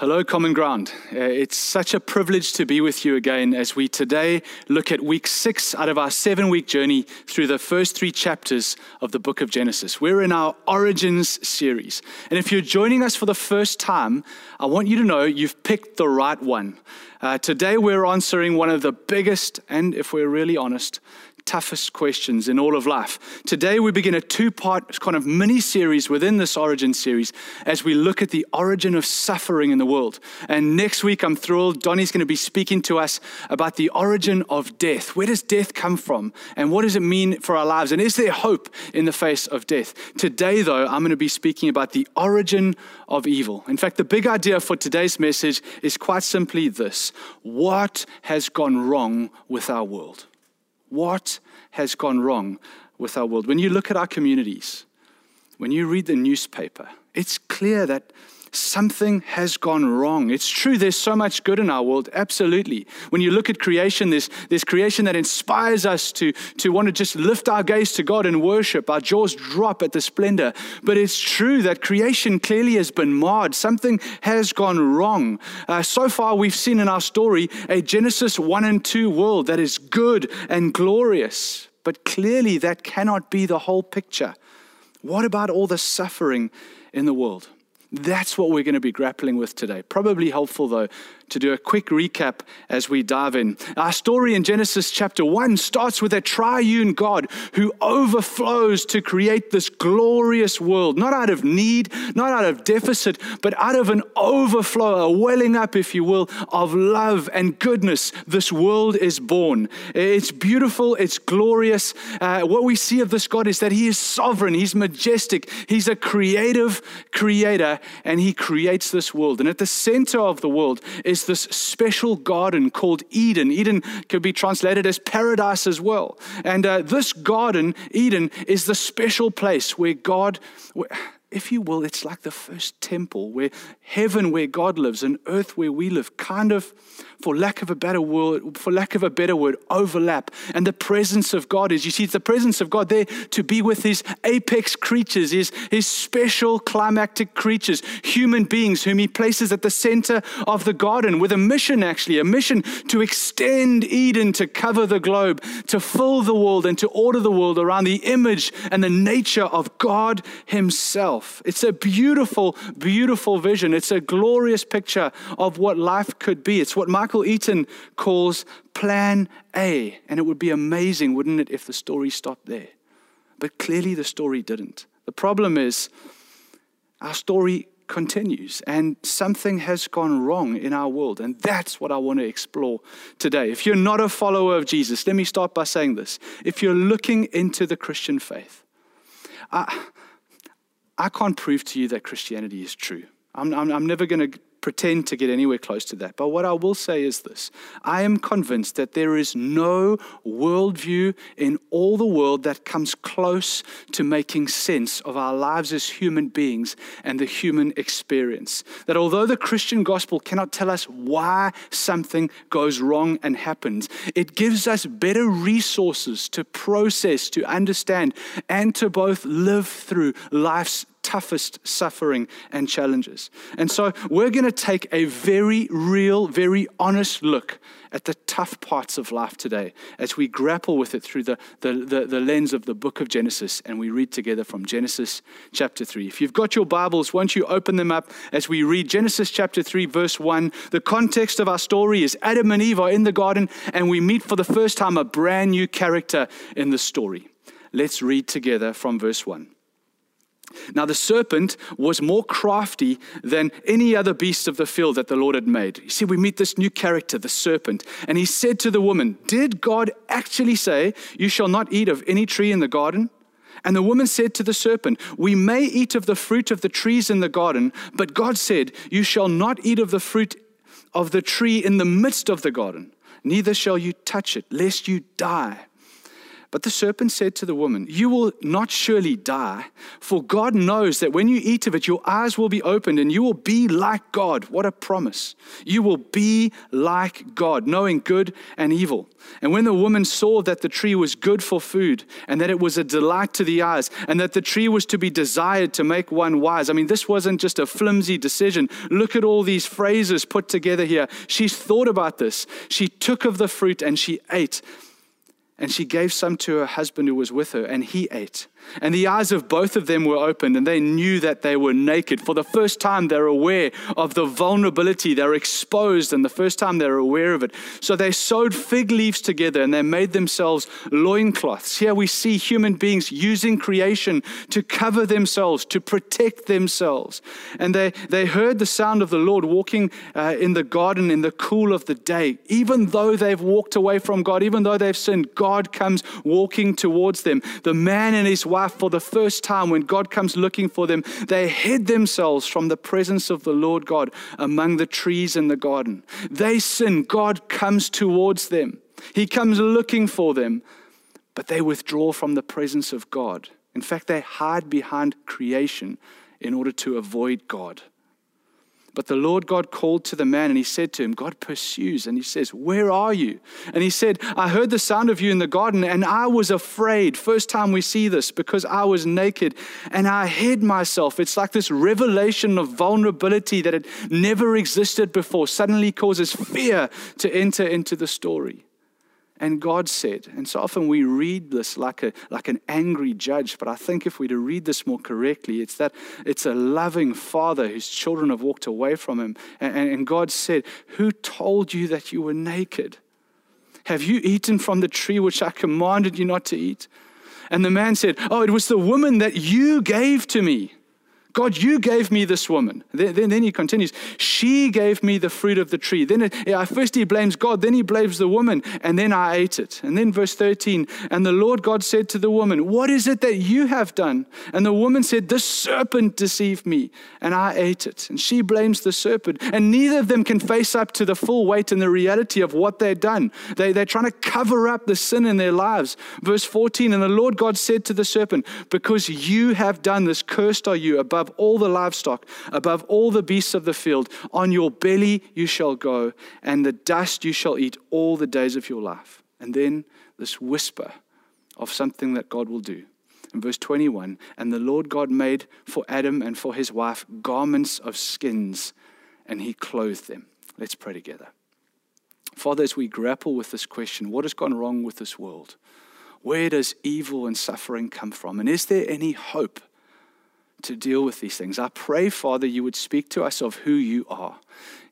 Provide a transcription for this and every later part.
Hello, Common Ground. Uh, it's such a privilege to be with you again as we today look at week six out of our seven week journey through the first three chapters of the book of Genesis. We're in our Origins series. And if you're joining us for the first time, I want you to know you've picked the right one. Uh, today, we're answering one of the biggest, and if we're really honest, toughest questions in all of life. Today, we begin a two part kind of mini series within this origin series as we look at the origin of suffering in the world. And next week, I'm thrilled, Donnie's going to be speaking to us about the origin of death. Where does death come from? And what does it mean for our lives? And is there hope in the face of death? Today, though, I'm going to be speaking about the origin of evil. In fact, the big idea for today's message is quite simply this What has gone wrong with our world? What has gone wrong with our world? When you look at our communities, when you read the newspaper, it's clear that something has gone wrong. It's true, there's so much good in our world, absolutely. When you look at creation, there's, there's creation that inspires us to, to want to just lift our gaze to God and worship. Our jaws drop at the splendor. But it's true that creation clearly has been marred. Something has gone wrong. Uh, so far, we've seen in our story a Genesis 1 and 2 world that is good and glorious. But clearly, that cannot be the whole picture. What about all the suffering in the world? That's what we're going to be grappling with today. Probably helpful, though, to do a quick recap as we dive in. Our story in Genesis chapter 1 starts with a triune God who overflows to create this glorious world, not out of need, not out of deficit, but out of an overflow, a welling up, if you will, of love and goodness. This world is born. It's beautiful, it's glorious. Uh, what we see of this God is that He is sovereign, He's majestic, He's a creative creator, and He creates this world. And at the center of the world is is this special garden called Eden. Eden could be translated as paradise as well. And uh, this garden, Eden, is the special place where God, if you will, it's like the first temple where heaven, where God lives, and earth, where we live, kind of for lack of a better word, for lack of a better word, overlap. And the presence of God is, you see, it's the presence of God there to be with his apex creatures, his, his special climactic creatures, human beings whom he places at the center of the garden with a mission, actually, a mission to extend Eden, to cover the globe, to fill the world, and to order the world around the image and the nature of God himself. It's a beautiful, beautiful vision. It's a glorious picture of what life could be. It's what Mark Michael Eaton calls Plan A. And it would be amazing, wouldn't it, if the story stopped there? But clearly the story didn't. The problem is our story continues and something has gone wrong in our world. And that's what I want to explore today. If you're not a follower of Jesus, let me start by saying this. If you're looking into the Christian faith, I, I can't prove to you that Christianity is true. I'm, I'm, I'm never going to pretend to get anywhere close to that. But what I will say is this I am convinced that there is no worldview in all the world that comes close to making sense of our lives as human beings and the human experience. That although the Christian gospel cannot tell us why something goes wrong and happens, it gives us better resources to process, to understand, and to both live through life's toughest suffering and challenges. And so we're going to take a very real, very honest look at the tough parts of life today as we grapple with it through the, the, the, the, lens of the book of Genesis and we read together from Genesis chapter 3. If you've got your Bibles, won't you open them up as we read Genesis chapter 3, verse 1? The context of our story is Adam and Eve are in the garden and we meet for the first time a brand new character in the story. Let's read together from verse 1. Now, the serpent was more crafty than any other beast of the field that the Lord had made. You see, we meet this new character, the serpent, and he said to the woman, Did God actually say, You shall not eat of any tree in the garden? And the woman said to the serpent, We may eat of the fruit of the trees in the garden, but God said, You shall not eat of the fruit of the tree in the midst of the garden, neither shall you touch it, lest you die. But the serpent said to the woman, You will not surely die, for God knows that when you eat of it, your eyes will be opened and you will be like God. What a promise. You will be like God, knowing good and evil. And when the woman saw that the tree was good for food, and that it was a delight to the eyes, and that the tree was to be desired to make one wise, I mean, this wasn't just a flimsy decision. Look at all these phrases put together here. She thought about this. She took of the fruit and she ate. And she gave some to her husband who was with her, and he ate. And the eyes of both of them were opened, and they knew that they were naked. For the first time, they're aware of the vulnerability. They're exposed, and the first time they're aware of it. So they sewed fig leaves together and they made themselves loincloths. Here we see human beings using creation to cover themselves, to protect themselves. And they, they heard the sound of the Lord walking uh, in the garden in the cool of the day. Even though they've walked away from God, even though they've sinned, God comes walking towards them. The man and his wife, for the first time, when God comes looking for them, they hid themselves from the presence of the Lord God among the trees in the garden. They sin, God comes towards them. He comes looking for them, but they withdraw from the presence of God. In fact, they hide behind creation in order to avoid God. But the Lord God called to the man and he said to him, God pursues and he says, Where are you? And he said, I heard the sound of you in the garden and I was afraid. First time we see this because I was naked and I hid myself. It's like this revelation of vulnerability that had never existed before suddenly causes fear to enter into the story. And God said, and so often we read this like, a, like an angry judge, but I think if we to read this more correctly, it's that it's a loving father whose children have walked away from him. And, and God said, Who told you that you were naked? Have you eaten from the tree which I commanded you not to eat? And the man said, Oh, it was the woman that you gave to me. God, you gave me this woman. Then, then, then, he continues, She gave me the fruit of the tree. Then it, yeah, first he blames God, then he blames the woman, and then I ate it. And then verse 13, and the Lord God said to the woman, What is it that you have done? And the woman said, The serpent deceived me, and I ate it. And she blames the serpent. And neither of them can face up to the full weight and the reality of what they've done. They, they're trying to cover up the sin in their lives. Verse 14, and the Lord God said to the serpent, Because you have done this, cursed are you above above all the livestock, above all the beasts of the field. On your belly you shall go, and the dust you shall eat all the days of your life. And then this whisper of something that God will do. In verse 21, and the Lord God made for Adam and for his wife garments of skins, and he clothed them. Let's pray together. Father, as we grapple with this question, what has gone wrong with this world? Where does evil and suffering come from? And is there any hope to deal with these things. I pray, Father, you would speak to us of who you are.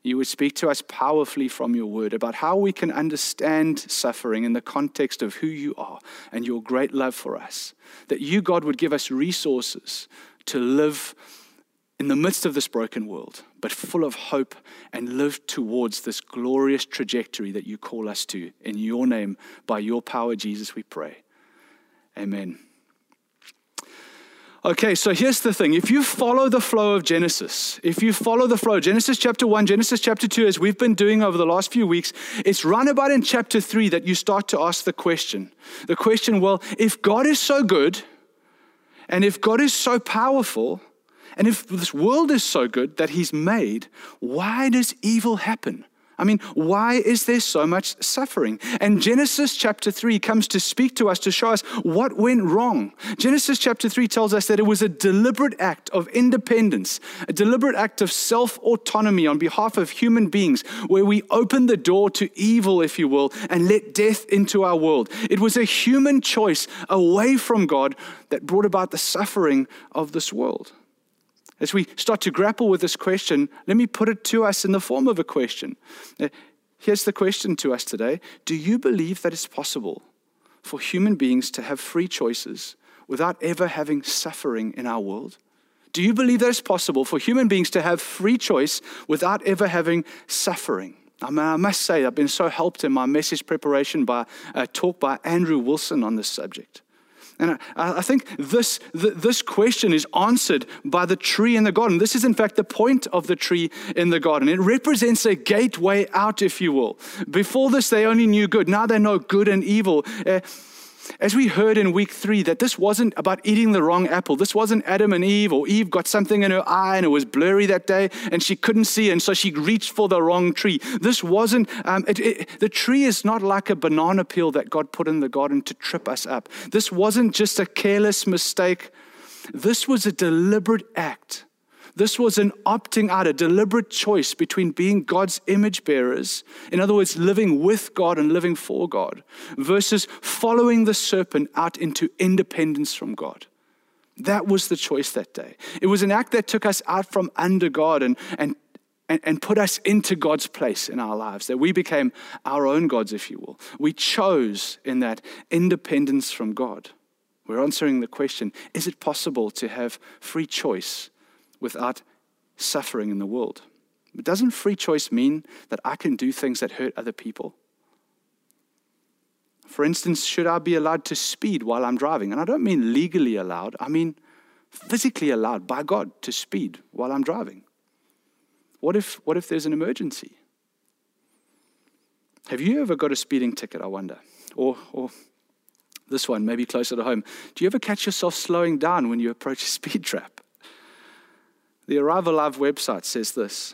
You would speak to us powerfully from your word about how we can understand suffering in the context of who you are and your great love for us. That you, God, would give us resources to live in the midst of this broken world, but full of hope and live towards this glorious trajectory that you call us to. In your name, by your power, Jesus, we pray. Amen. Okay, so here's the thing. If you follow the flow of Genesis, if you follow the flow, Genesis chapter 1, Genesis chapter 2, as we've been doing over the last few weeks, it's run about in chapter 3 that you start to ask the question. The question, well, if God is so good, and if God is so powerful, and if this world is so good that He's made, why does evil happen? I mean, why is there so much suffering? And Genesis chapter 3 comes to speak to us to show us what went wrong. Genesis chapter 3 tells us that it was a deliberate act of independence, a deliberate act of self autonomy on behalf of human beings, where we opened the door to evil, if you will, and let death into our world. It was a human choice away from God that brought about the suffering of this world. As we start to grapple with this question, let me put it to us in the form of a question. Uh, here's the question to us today Do you believe that it's possible for human beings to have free choices without ever having suffering in our world? Do you believe that it's possible for human beings to have free choice without ever having suffering? I, mean, I must say, I've been so helped in my message preparation by a talk by Andrew Wilson on this subject. And I, I think this, this question is answered by the tree in the garden. This is, in fact, the point of the tree in the garden. It represents a gateway out, if you will. Before this, they only knew good. Now they know good and evil. Uh, As we heard in week three, that this wasn't about eating the wrong apple. This wasn't Adam and Eve, or Eve got something in her eye and it was blurry that day and she couldn't see, and so she reached for the wrong tree. This wasn't, um, it, it, the tree is not like a banana peel that God put in the garden to trip us up. This wasn't just a careless mistake. This was a deliberate act this was an opting out, a deliberate choice between being God's image bearers, in other words, living with God and living for God, versus following the serpent out into independence from God. That was the choice that day. It was an act that took us out from under God and, and, and, and put us into God's place in our lives, that we became our own gods, if you will. We chose in that independence from God. We're answering the question is it possible to have free choice without suffering in the world. But doesn't free choice mean that I can do things that hurt other people? For instance, should I be allowed to speed while I'm driving? And I don't mean legally allowed, I mean physically allowed by God to speed while I'm driving. What if, what if there's an emergency? Have you ever got a speeding ticket, I wonder? Or, or this one, maybe closer to home. Do you ever catch yourself slowing down when you approach a speed trap? The Arrive Alive website says this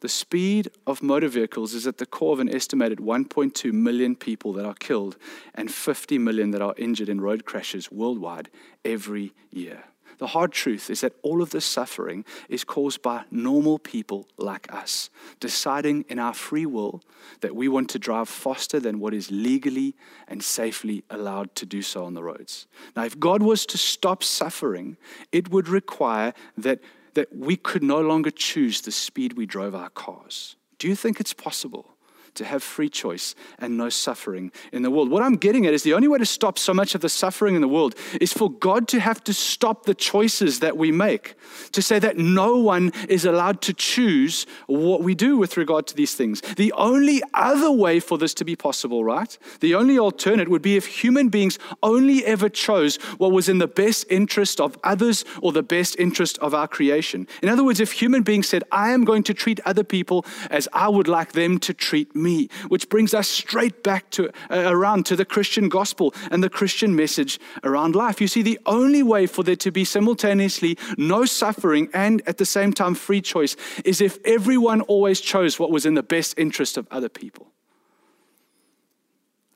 The speed of motor vehicles is at the core of an estimated 1.2 million people that are killed and 50 million that are injured in road crashes worldwide every year. The hard truth is that all of this suffering is caused by normal people like us, deciding in our free will that we want to drive faster than what is legally and safely allowed to do so on the roads. Now, if God was to stop suffering, it would require that that we could no longer choose the speed we drove our cars. Do you think it's possible to have free choice and no suffering in the world. What I'm getting at is the only way to stop so much of the suffering in the world is for God to have to stop the choices that we make, to say that no one is allowed to choose what we do with regard to these things. The only other way for this to be possible, right? The only alternate would be if human beings only ever chose what was in the best interest of others or the best interest of our creation. In other words, if human beings said, I am going to treat other people as I would like them to treat me me, which brings us straight back to uh, around to the Christian gospel and the Christian message around life. You see, the only way for there to be simultaneously no suffering and at the same time free choice is if everyone always chose what was in the best interest of other people.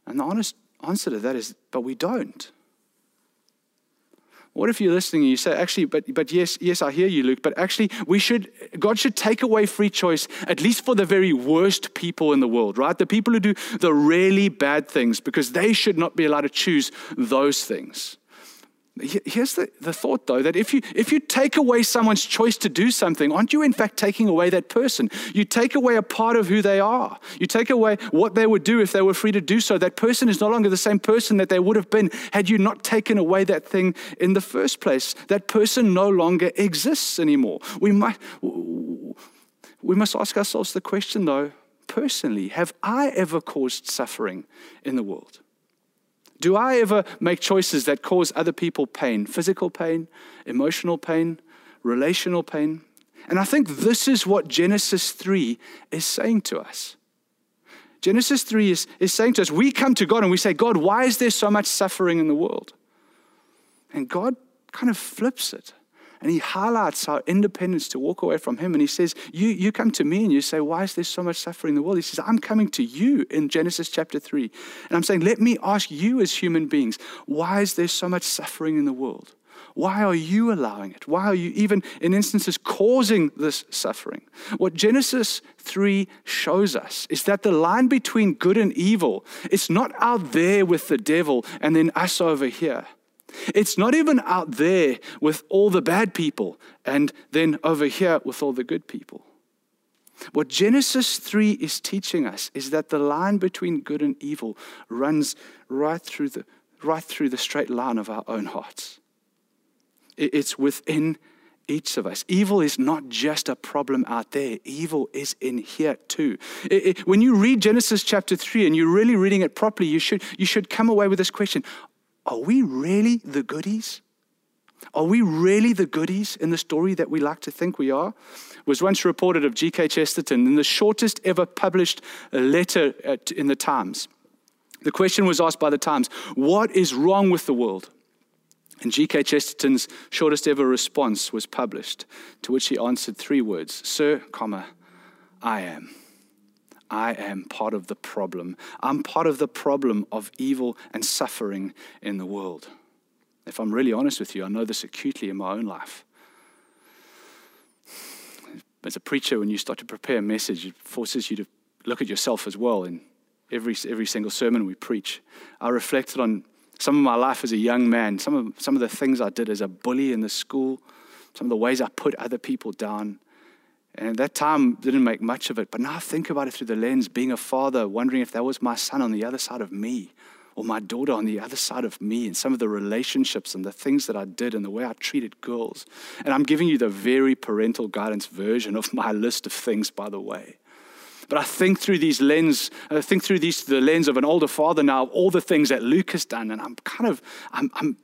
And the honest answer to that is, but we don't. What if you're listening and you say, actually, but, but yes, yes, I hear you, Luke, but actually, we should, God should take away free choice, at least for the very worst people in the world, right? The people who do the really bad things, because they should not be allowed to choose those things. Here's the, the thought, though, that if you, if you take away someone's choice to do something, aren't you in fact taking away that person? You take away a part of who they are. You take away what they would do if they were free to do so. That person is no longer the same person that they would have been had you not taken away that thing in the first place. That person no longer exists anymore. We, might, we must ask ourselves the question, though, personally, have I ever caused suffering in the world? Do I ever make choices that cause other people pain, physical pain, emotional pain, relational pain? And I think this is what Genesis 3 is saying to us. Genesis 3 is, is saying to us, we come to God and we say, God, why is there so much suffering in the world? And God kind of flips it. And he highlights our independence to walk away from him. And he says, you, you come to me and you say, Why is there so much suffering in the world? He says, I'm coming to you in Genesis chapter 3. And I'm saying, Let me ask you as human beings, why is there so much suffering in the world? Why are you allowing it? Why are you even, in instances, causing this suffering? What Genesis 3 shows us is that the line between good and evil is not out there with the devil and then us over here. It's not even out there with all the bad people and then over here with all the good people. What Genesis 3 is teaching us is that the line between good and evil runs right through the, right through the straight line of our own hearts. It's within each of us. Evil is not just a problem out there, evil is in here too. It, it, when you read Genesis chapter 3 and you're really reading it properly, you should, you should come away with this question are we really the goodies? Are we really the goodies in the story that we like to think we are? It was once reported of G.K. Chesterton in the shortest ever published uh, letter in the Times The question was asked by the Times What is wrong with the world? And G.K. Chesterton's shortest ever response was published, to which he answered three words Sir, comma, I am. I am part of the problem. I'm part of the problem of evil and suffering in the world. If I'm really honest with you, I know this acutely in my own life. As a preacher, when you start to prepare a message, it forces you to look at yourself as well in every, every single sermon we preach. I reflected on some of my life as a young man, some of, some of the things I did as a bully in the school, some of the ways I put other people down. And at that time, didn't make much of it. But now I think about it through the lens, being a father, wondering if that was my son on the other side of me or my daughter on the other side of me and some of the relationships and the things that I did and the way I treated girls. And I'm giving you the very parental guidance version of my list of things, by the way. But I think through these lens, I think through these the lens of an older father now, all the things that Luke has done, and I'm kind of, I'm, I'm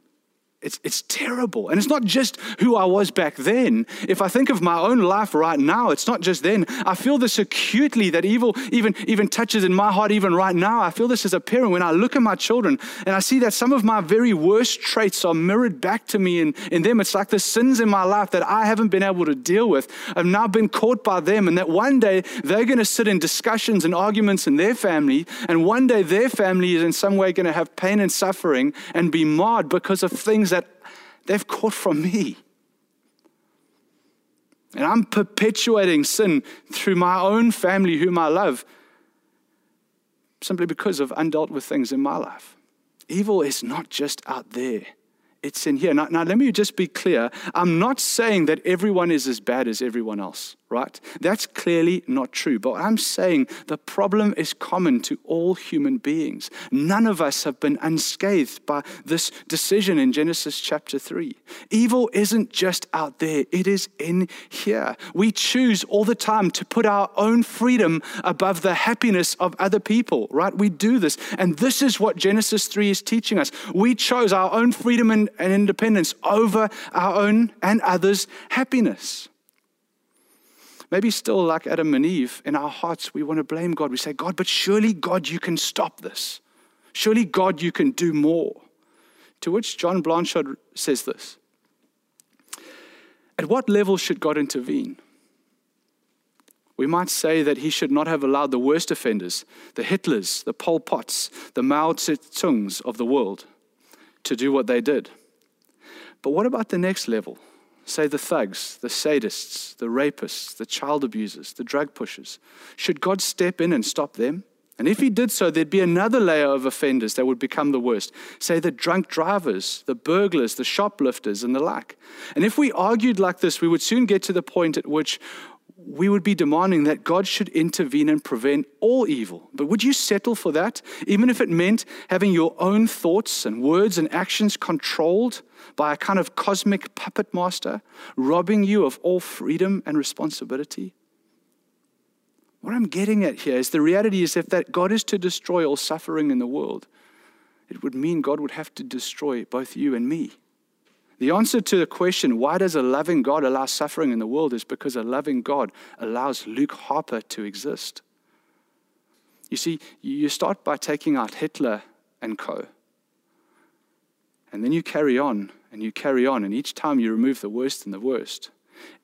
it's, it's terrible. And it's not just who I was back then. If I think of my own life right now, it's not just then. I feel this acutely that evil even, even touches in my heart even right now. I feel this as a parent when I look at my children and I see that some of my very worst traits are mirrored back to me in, in them. It's like the sins in my life that I haven't been able to deal with have now been caught by them. And that one day they're going to sit in discussions and arguments in their family. And one day their family is in some way going to have pain and suffering and be marred because of things they've caught from me. And I'm perpetuating sin through my own family, whom I love, simply because of undealt with things in my life. Evil is not just out there, it's in here. Now, now, let me just be clear. I'm not saying that everyone is as bad as everyone else right? That's clearly not true. But I'm saying the problem is common to all human beings. None of us have been unscathed by this decision in Genesis chapter 3. Evil isn't just out there, it is in here. We choose all the time to put our own freedom above the happiness of other people, right? We do this. And this is what Genesis 3 is teaching us. We chose our own freedom and, and independence over our own and others' happiness. Maybe still like Adam and Eve, in our hearts, we want to blame God. We say, God, but surely, God, you can stop this. Surely, God, you can do more. To which John Blanchard says this At what level should God intervene? We might say that he should not have allowed the worst offenders, the Hitlers, the Pol Pots, the Mao Zedongs of the world, to do what they did. But what about the next level? Say the thugs, the sadists, the rapists, the child abusers, the drug pushers? Should God step in and stop them? And if he did so, there'd be another layer of offenders that would become the worst. Say the drunk drivers, the burglars, the shoplifters, and the like. And if we argued like this, we would soon get to the point at which we would be demanding that God should intervene and prevent all evil. But would you settle for that, even if it meant having your own thoughts and words and actions controlled by a kind of cosmic puppet master, robbing you of all freedom and responsibility? What I'm getting at here is the reality is if that God is to destroy all suffering in the world, it would mean God would have to destroy both you and me. The answer to the question, why does a loving God allow suffering in the world, is because a loving God allows Luke Harper to exist. You see, you start by taking out Hitler and co. And then you carry on and you carry on, and each time you remove the worst and the worst.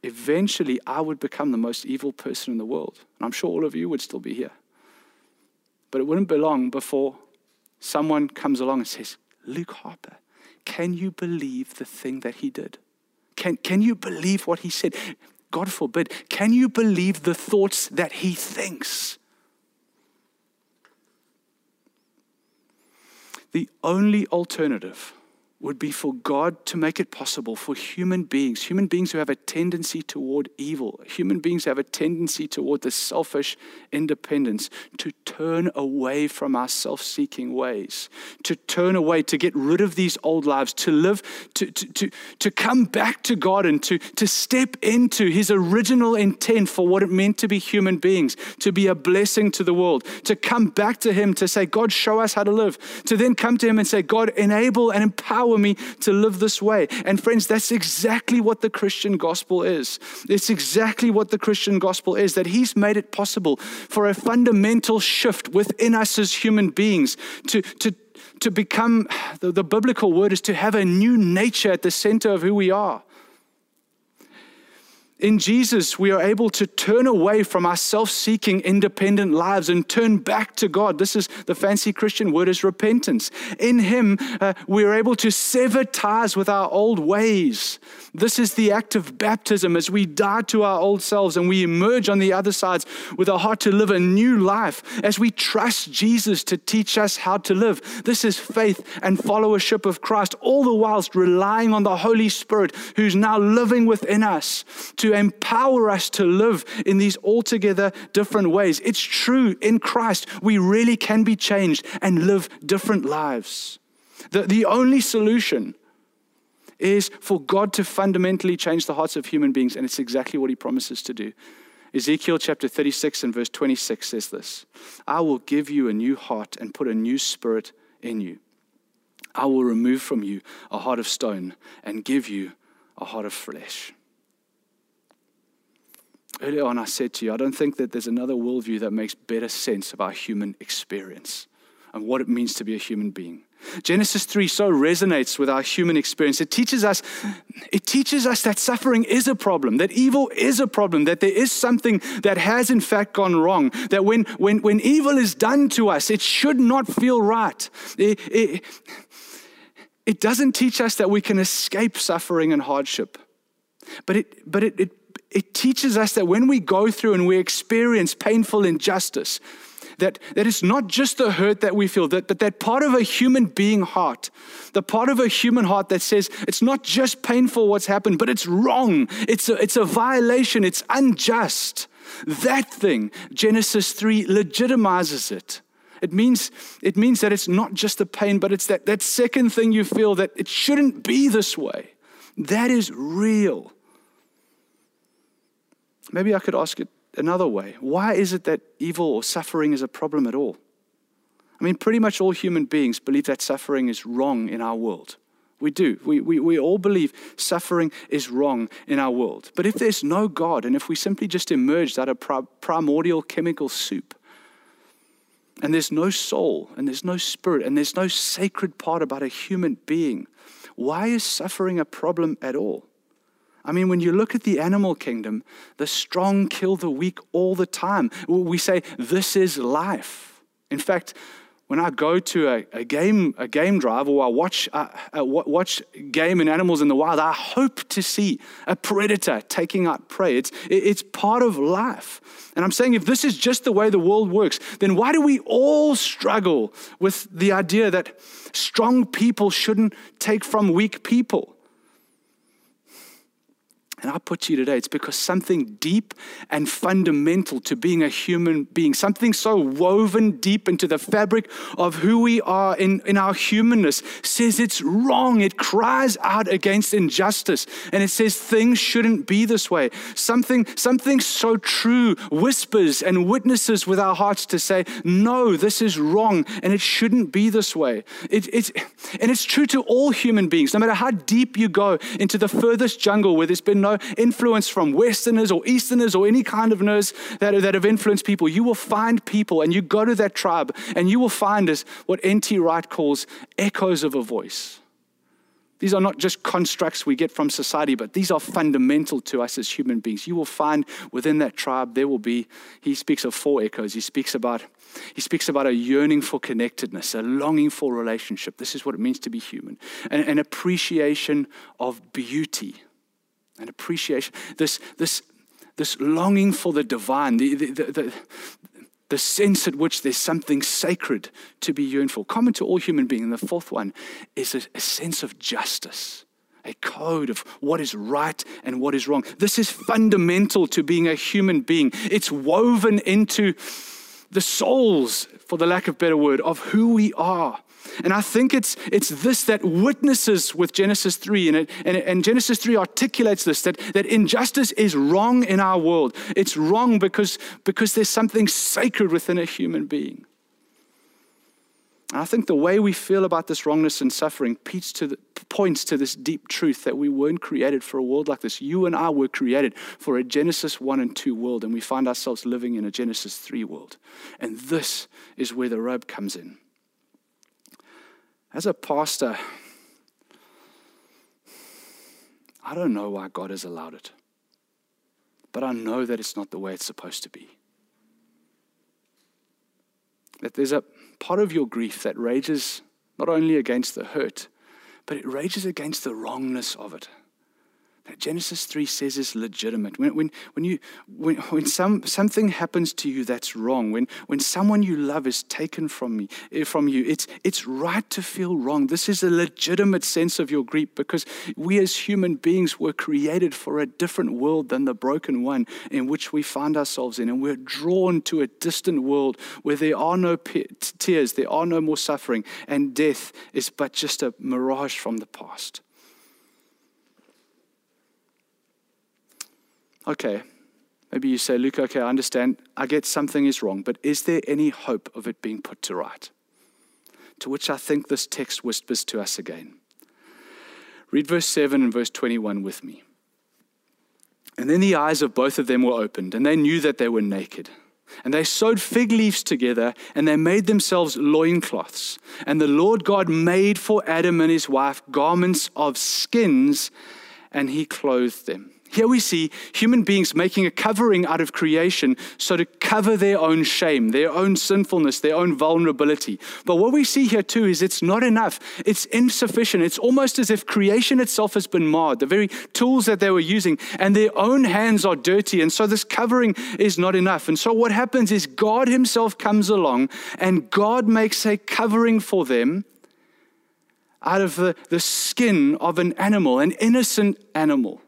Eventually, I would become the most evil person in the world. And I'm sure all of you would still be here. But it wouldn't be long before someone comes along and says, Luke Harper, can you believe the thing that he did? Can, can you believe what he said? God forbid, can you believe the thoughts that he thinks? The only alternative would be for God to make it possible for human beings, human beings who have a tendency toward evil, human beings who have a tendency toward the selfish independence, to turn away from our self seeking ways, to turn away, to get rid of these old lives, to live, to, to, to, to come back to God and to, to step into His original intent for what it meant to be human beings, to be a blessing to the world, to come back to Him, to say, God, show us how to live, to then come to Him and say, God, enable and empower empower me to live this way. And friends, that's exactly what the Christian gospel is. It's exactly what the Christian gospel is that He's made it possible for a fundamental shift within us as human beings to, to, to become, the, the biblical word is to have a new nature at the center of who we are. In Jesus, we are able to turn away from our self seeking, independent lives and turn back to God. This is the fancy Christian word is repentance. In Him, uh, we are able to sever ties with our old ways. This is the act of baptism as we die to our old selves and we emerge on the other sides with a heart to live a new life as we trust Jesus to teach us how to live. This is faith and followership of Christ, all the whilst relying on the Holy Spirit who's now living within us to to empower us to live in these altogether different ways. It's true, in Christ, we really can be changed and live different lives. The, the only solution is for God to fundamentally change the hearts of human beings, and it's exactly what He promises to do. Ezekiel chapter 36 and verse 26 says this I will give you a new heart and put a new spirit in you. I will remove from you a heart of stone and give you a heart of flesh. Earlier on, I said to you, I don't think that there's another worldview that makes better sense of our human experience and what it means to be a human being. Genesis 3 so resonates with our human experience. It teaches us it teaches us that suffering is a problem, that evil is a problem, that there is something that has in fact gone wrong, that when when when evil is done to us, it should not feel right. It, it, it doesn't teach us that we can escape suffering and hardship. But it but it, it it teaches us that when we go through and we experience painful injustice, that, that it's not just the hurt that we feel, that, but that part of a human being heart, the part of a human heart that says it's not just painful what's happened, but it's wrong, it's a, it's a violation, it's unjust. That thing, Genesis 3 legitimizes it. It means, it means that it's not just the pain, but it's that, that second thing you feel that it shouldn't be this way. That is real. Maybe I could ask it another way. Why is it that evil or suffering is a problem at all? I mean, pretty much all human beings believe that suffering is wrong in our world. We do. We, we, we all believe suffering is wrong in our world. But if there's no God, and if we simply just emerged out of primordial chemical soup, and there's no soul, and there's no spirit, and there's no sacred part about a human being, why is suffering a problem at all? I mean, when you look at the animal kingdom, the strong kill the weak all the time. We say, this is life. In fact, when I go to a, a game, a game drive or I watch, uh, uh, watch game and animals in the wild, I hope to see a predator taking out prey. It's, it's part of life. And I'm saying if this is just the way the world works, then why do we all struggle with the idea that strong people shouldn't take from weak people? And I put to you today, it's because something deep and fundamental to being a human being, something so woven deep into the fabric of who we are in, in our humanness, says it's wrong. It cries out against injustice. And it says things shouldn't be this way. Something, something so true whispers and witnesses with our hearts to say, no, this is wrong and it shouldn't be this way. It, it's, and it's true to all human beings, no matter how deep you go into the furthest jungle where there's been no no influence from Westerners or Easterners or any kind of nerds that, that have influenced people. You will find people, and you go to that tribe, and you will find as what N.T. Wright calls echoes of a voice. These are not just constructs we get from society, but these are fundamental to us as human beings. You will find within that tribe there will be, he speaks of four echoes. He speaks about, he speaks about a yearning for connectedness, a longing for relationship. This is what it means to be human, an, an appreciation of beauty and appreciation, this, this, this longing for the divine, the, the, the, the, sense at which there's something sacred to be yearned for. Common to all human beings. And the fourth one is a, a sense of justice a code of what is right and what is wrong. This is fundamental to being a human being. It's woven into the souls, for the lack of better word, of who we are. And I think it's, it's this that witnesses with Genesis 3, and, it, and, and Genesis 3 articulates this that, that injustice is wrong in our world. It's wrong because, because there's something sacred within a human being. And I think the way we feel about this wrongness and suffering points to, the, points to this deep truth that we weren't created for a world like this. You and I were created for a Genesis 1 and 2 world, and we find ourselves living in a Genesis 3 world. And this is where the rub comes in. As a pastor, I don't know why God has allowed it, but I know that it's not the way it's supposed to be. That there's a part of your grief that rages not only against the hurt, but it rages against the wrongness of it. Genesis 3 says is legitimate. When, when, when, you, when, when some, something happens to you that's wrong, when, when someone you love is taken from, me, eh, from you, it's, it's right to feel wrong. This is a legitimate sense of your grief because we as human beings were created for a different world than the broken one in which we find ourselves in. And we're drawn to a distant world where there are no tears, there are no more suffering, and death is but just a mirage from the past. Okay, maybe you say, Luke, okay, I understand. I get something is wrong, but is there any hope of it being put to right? To which I think this text whispers to us again. Read verse 7 and verse 21 with me. And then the eyes of both of them were opened, and they knew that they were naked. And they sewed fig leaves together, and they made themselves loincloths. And the Lord God made for Adam and his wife garments of skins, and he clothed them. Here we see human beings making a covering out of creation so to cover their own shame, their own sinfulness, their own vulnerability. But what we see here too is it's not enough. It's insufficient. It's almost as if creation itself has been marred, the very tools that they were using, and their own hands are dirty. And so this covering is not enough. And so what happens is God Himself comes along and God makes a covering for them out of the, the skin of an animal, an innocent animal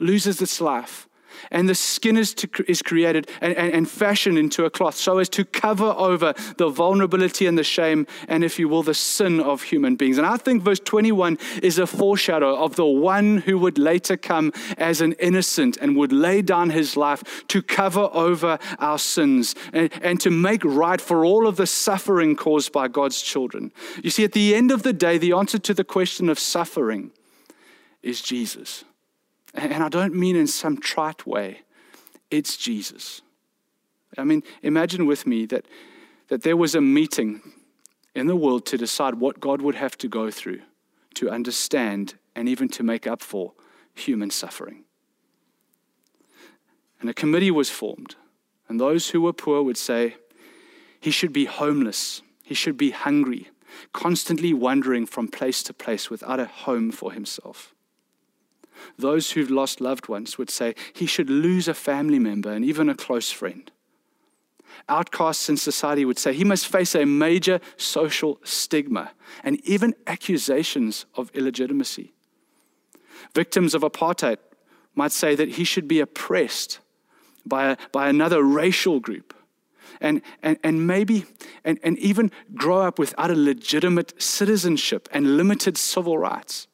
loses its life. And the skin is, to, is created and, and, and fashioned into a cloth so as to cover over the vulnerability and the shame, and if you will, the sin of human beings. And I think verse 21 is a foreshadow of the one who would later come as an innocent and would lay down his life to cover over our sins and, and to make right for all of the suffering caused by God's children. You see, at the end of the day, the answer to the question of suffering is Jesus. And I don't mean in some trite way, it's Jesus. I mean, imagine with me that, that there was a meeting in the world to decide what God would have to go through to understand and even to make up for human suffering. And a committee was formed, and those who were poor would say, He should be homeless, he should be hungry, constantly wandering from place to place without a home for himself. Those who've lost loved ones would say he should lose a family member and even a close friend. Outcasts in society would say he must face a major social stigma and even accusations of illegitimacy. Victims of apartheid might say that he should be oppressed by, a, by another racial group and, and, and maybe and, and even grow up without a legitimate citizenship and limited civil rights.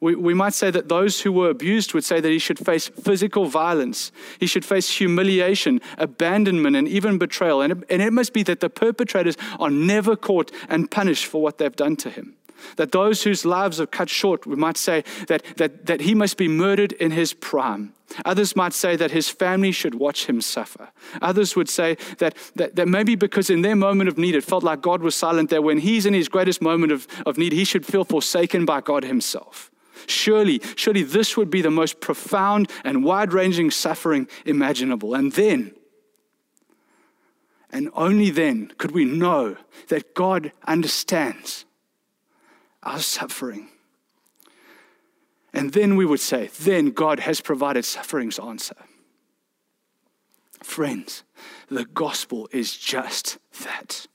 We, we might say that those who were abused would say that he should face physical violence, he should face humiliation, abandonment, and even betrayal. And it, and it must be that the perpetrators are never caught and punished for what they've done to him. That those whose lives are cut short, we might say that, that, that he must be murdered in his prime. Others might say that his family should watch him suffer. Others would say that, that, that maybe because in their moment of need it felt like God was silent, that when he's in his greatest moment of, of need, he should feel forsaken by God himself. Surely, surely this would be the most profound and wide ranging suffering imaginable. And then, and only then, could we know that God understands our suffering. And then we would say, then God has provided suffering's answer. Friends, the gospel is just that.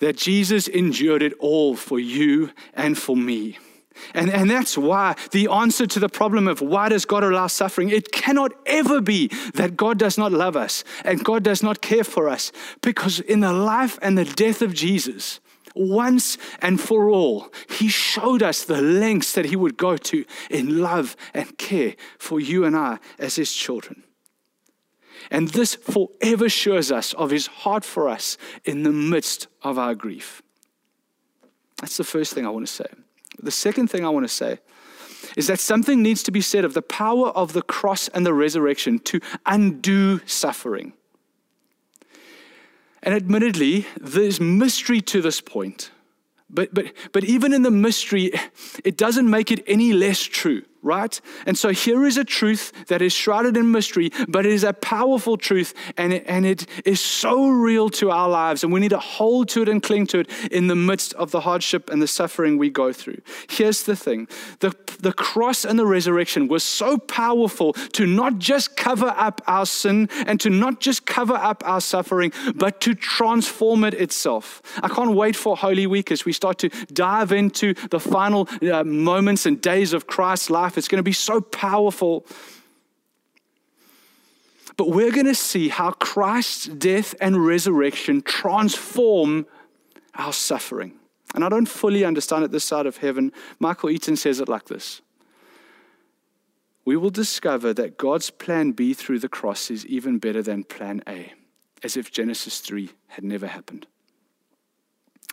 That Jesus endured it all for you and for me. And, and that's why the answer to the problem of why does God allow suffering, it cannot ever be that God does not love us and God does not care for us. Because in the life and the death of Jesus, once and for all, he showed us the lengths that he would go to in love and care for you and I as his children. And this forever assures us of his heart for us in the midst of our grief. That's the first thing I want to say. The second thing I want to say is that something needs to be said of the power of the cross and the resurrection to undo suffering. And admittedly, there's mystery to this point. But, but, but even in the mystery, it doesn't make it any less true right? And so here is a truth that is shrouded in mystery, but it is a powerful truth and it, and it is so real to our lives. And we need to hold to it and cling to it in the midst of the hardship and the suffering we go through. Here's the thing the, the cross and the resurrection was so powerful to not just cover up our sin and to not just cover up our suffering, but to transform it itself. I can't wait for Holy Week as we start to dive into the final uh, moments and days of Christ's life life. It's going to be so powerful. But we're going to see how Christ's death and resurrection transform our suffering. And I don't fully understand it this side of heaven. Michael Eaton says it like this We will discover that God's plan B through the cross is even better than plan A, as if Genesis 3 had never happened.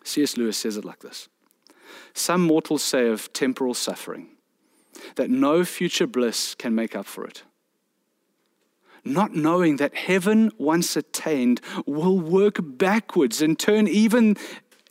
C.S. Lewis says it like this Some mortals say of temporal suffering, that no future bliss can make up for it. Not knowing that heaven, once attained, will work backwards and turn even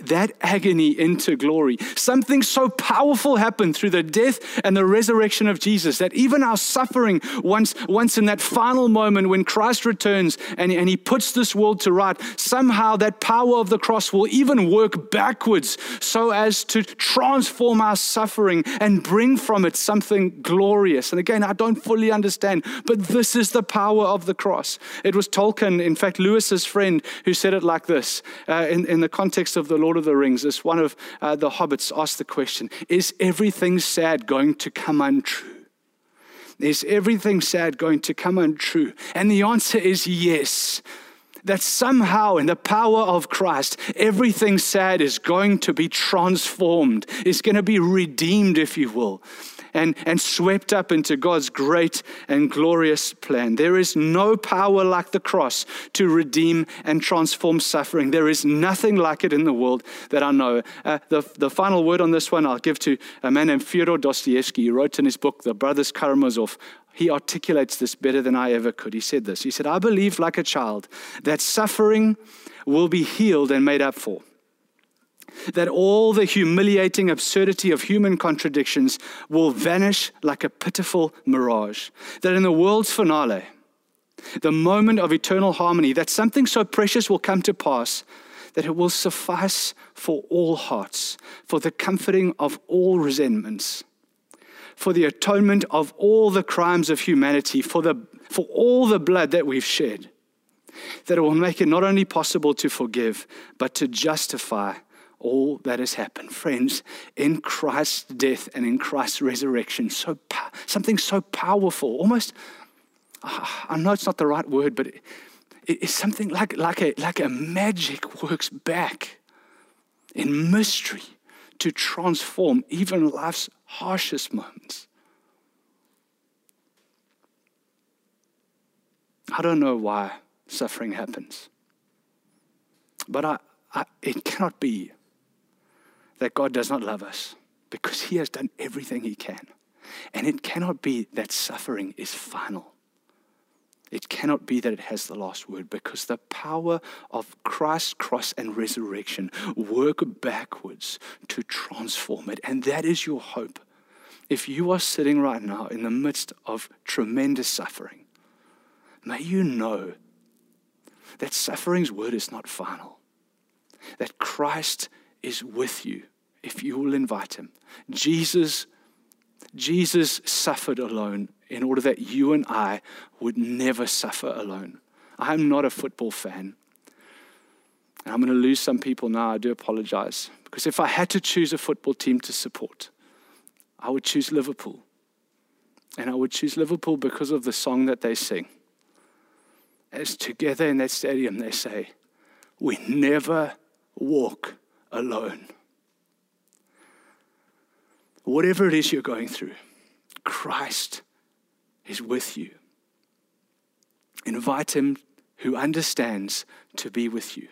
that agony into glory. Something so powerful happened through the death and the resurrection of Jesus that even our suffering, once, once in that final moment when Christ returns and, and he puts this world to right, somehow that power of the cross will even work backwards so as to transform our suffering and bring from it something glorious. And again, I don't fully understand, but this is the power of the cross. It was Tolkien, in fact, Lewis's friend, who said it like this uh, in, in the context of the Lord of the Rings, as one of uh, the hobbits asked the question Is everything sad going to come untrue? Is everything sad going to come untrue? And the answer is yes. That somehow, in the power of Christ, everything sad is going to be transformed, is going to be redeemed, if you will and, and swept up into God's great and glorious plan. There is no power like the cross to redeem and transform suffering. There is nothing like it in the world that I know. Uh, the, the final word on this one I'll give to a man named Fyodor Dostoevsky. He wrote in his book, The Brothers Karamazov, he articulates this better than I ever could. He said this He said, I believe like a child that suffering will be healed and made up for that all the humiliating absurdity of human contradictions will vanish like a pitiful mirage. That in the world's finale, the moment of eternal harmony, that something so precious will come to pass that it will suffice for all hearts, for the comforting of all resentments, for the atonement of all the crimes of humanity, for, the, for all the blood that we've shed. That it will make it not only possible to forgive, but to justify all that has happened. Friends, in Christ's death and in Christ's resurrection, so something so powerful, almost, ah, I know it's not the right word, but it, it's something like, like, a, like a magic works back in mystery to transform even life's harshest moments. I don't know why suffering happens, but I, I, it cannot be that God does not love us because He has done everything He can. And it cannot be that suffering is final. It cannot be that it has the last word because the power of Christ's cross and resurrection work backwards to transform it. And that is your hope. If you are sitting right now in the midst of tremendous suffering, may you know that suffering's word is not final, that Christ is with you if you will invite him. Jesus, Jesus suffered alone in order that you and I would never suffer alone. I'm not a football fan. And I'm going to lose some people now. I do apologize. Because if I had to choose a football team to support, I would choose Liverpool. And I would choose Liverpool because of the song that they sing. As together in that stadium, they say, We never walk alone. Whatever it is you're going through, Christ is with you. Invite him who understands to be with you.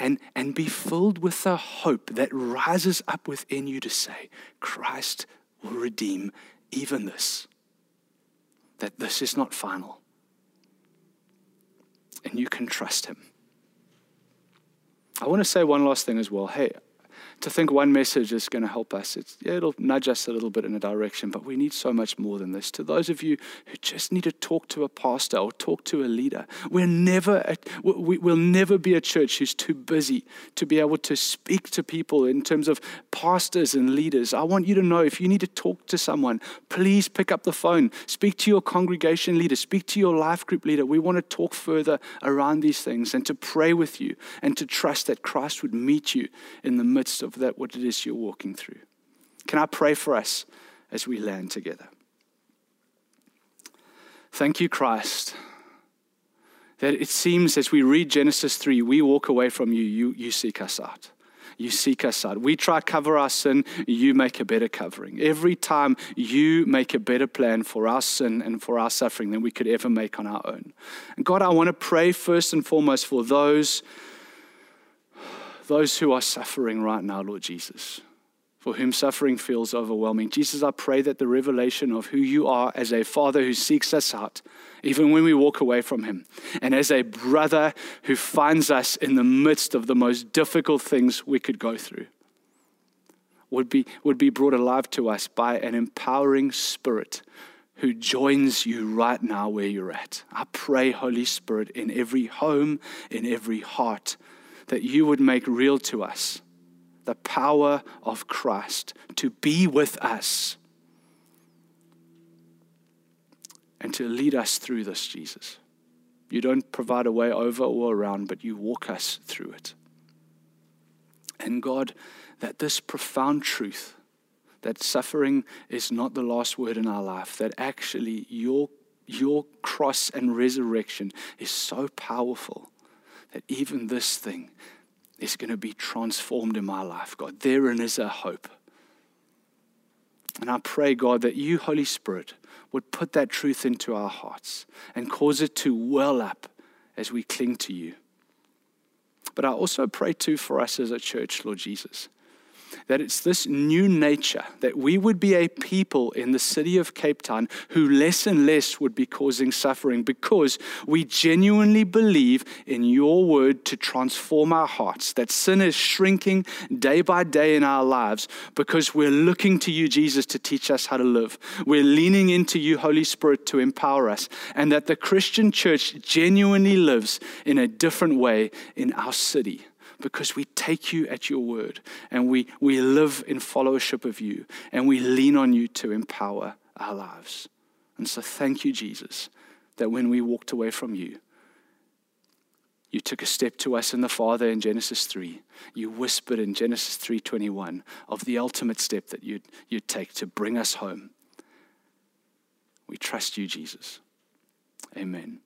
and, and be filled with the hope that rises up within you to say, Christ will redeem even this. That this is not final. And you can trust him. I want to say one last thing as well. Hey, to think one message is going to help us. It's, it'll nudge us a little bit in a direction, but we need so much more than this. To those of you who just need to talk to a pastor or talk to a leader, we're never, we will never be a church who's too busy to be able to speak to people in terms of pastors and leaders. I want you to know if you need to talk to someone, please pick up the phone, speak to your congregation leader, speak to your life group leader. We want to talk further around these things and to pray with you and to trust that Christ would meet you in the midst of of that, what it is you're walking through. Can I pray for us as we land together? Thank you, Christ, that it seems as we read Genesis 3, we walk away from you, you, you seek us out. You seek us out. We try to cover our sin, you make a better covering. Every time you make a better plan for our sin and for our suffering than we could ever make on our own. And God, I want to pray first and foremost for those those who are suffering right now, Lord Jesus, for whom suffering feels overwhelming. Jesus, I pray that the revelation of who you are as a father who seeks us out, even when we walk away from him, and as a brother who finds us in the midst of the most difficult things we could go through, would be, would be brought alive to us by an empowering spirit who joins you right now where you're at. I pray, Holy Spirit, in every home, in every heart, that you would make real to us the power of Christ to be with us and to lead us through this, Jesus. You don't provide a way over or around, but you walk us through it. And God, that this profound truth, that suffering is not the last word in our life, that actually your, your cross and resurrection is so powerful that even this thing is going to be transformed in my life, God. Therein is a hope. And I pray, God, that you, Holy Spirit, would put that truth into our hearts and cause it to well up as we cling to you. But I also pray, too, for us as a church, Lord Jesus, that it's this new nature that we would be a people in the city of Cape Town who less and less would be causing suffering because we genuinely believe in your word to transform our hearts, that sin is shrinking day by day in our lives because we're looking to you, Jesus, to teach us how to live. We're leaning into you, Holy Spirit, to empower us, and that the Christian church genuinely lives in a different way in our city because we take you at your word and we, we live in fellowship of you and we lean on you to empower our lives. And so thank you, Jesus, that when we walked away from you, you took a step to us in the Father in Genesis 3. You whispered in Genesis 3:21 of the ultimate step that you'd, you'd take to bring us home. We trust you, Jesus. Amen.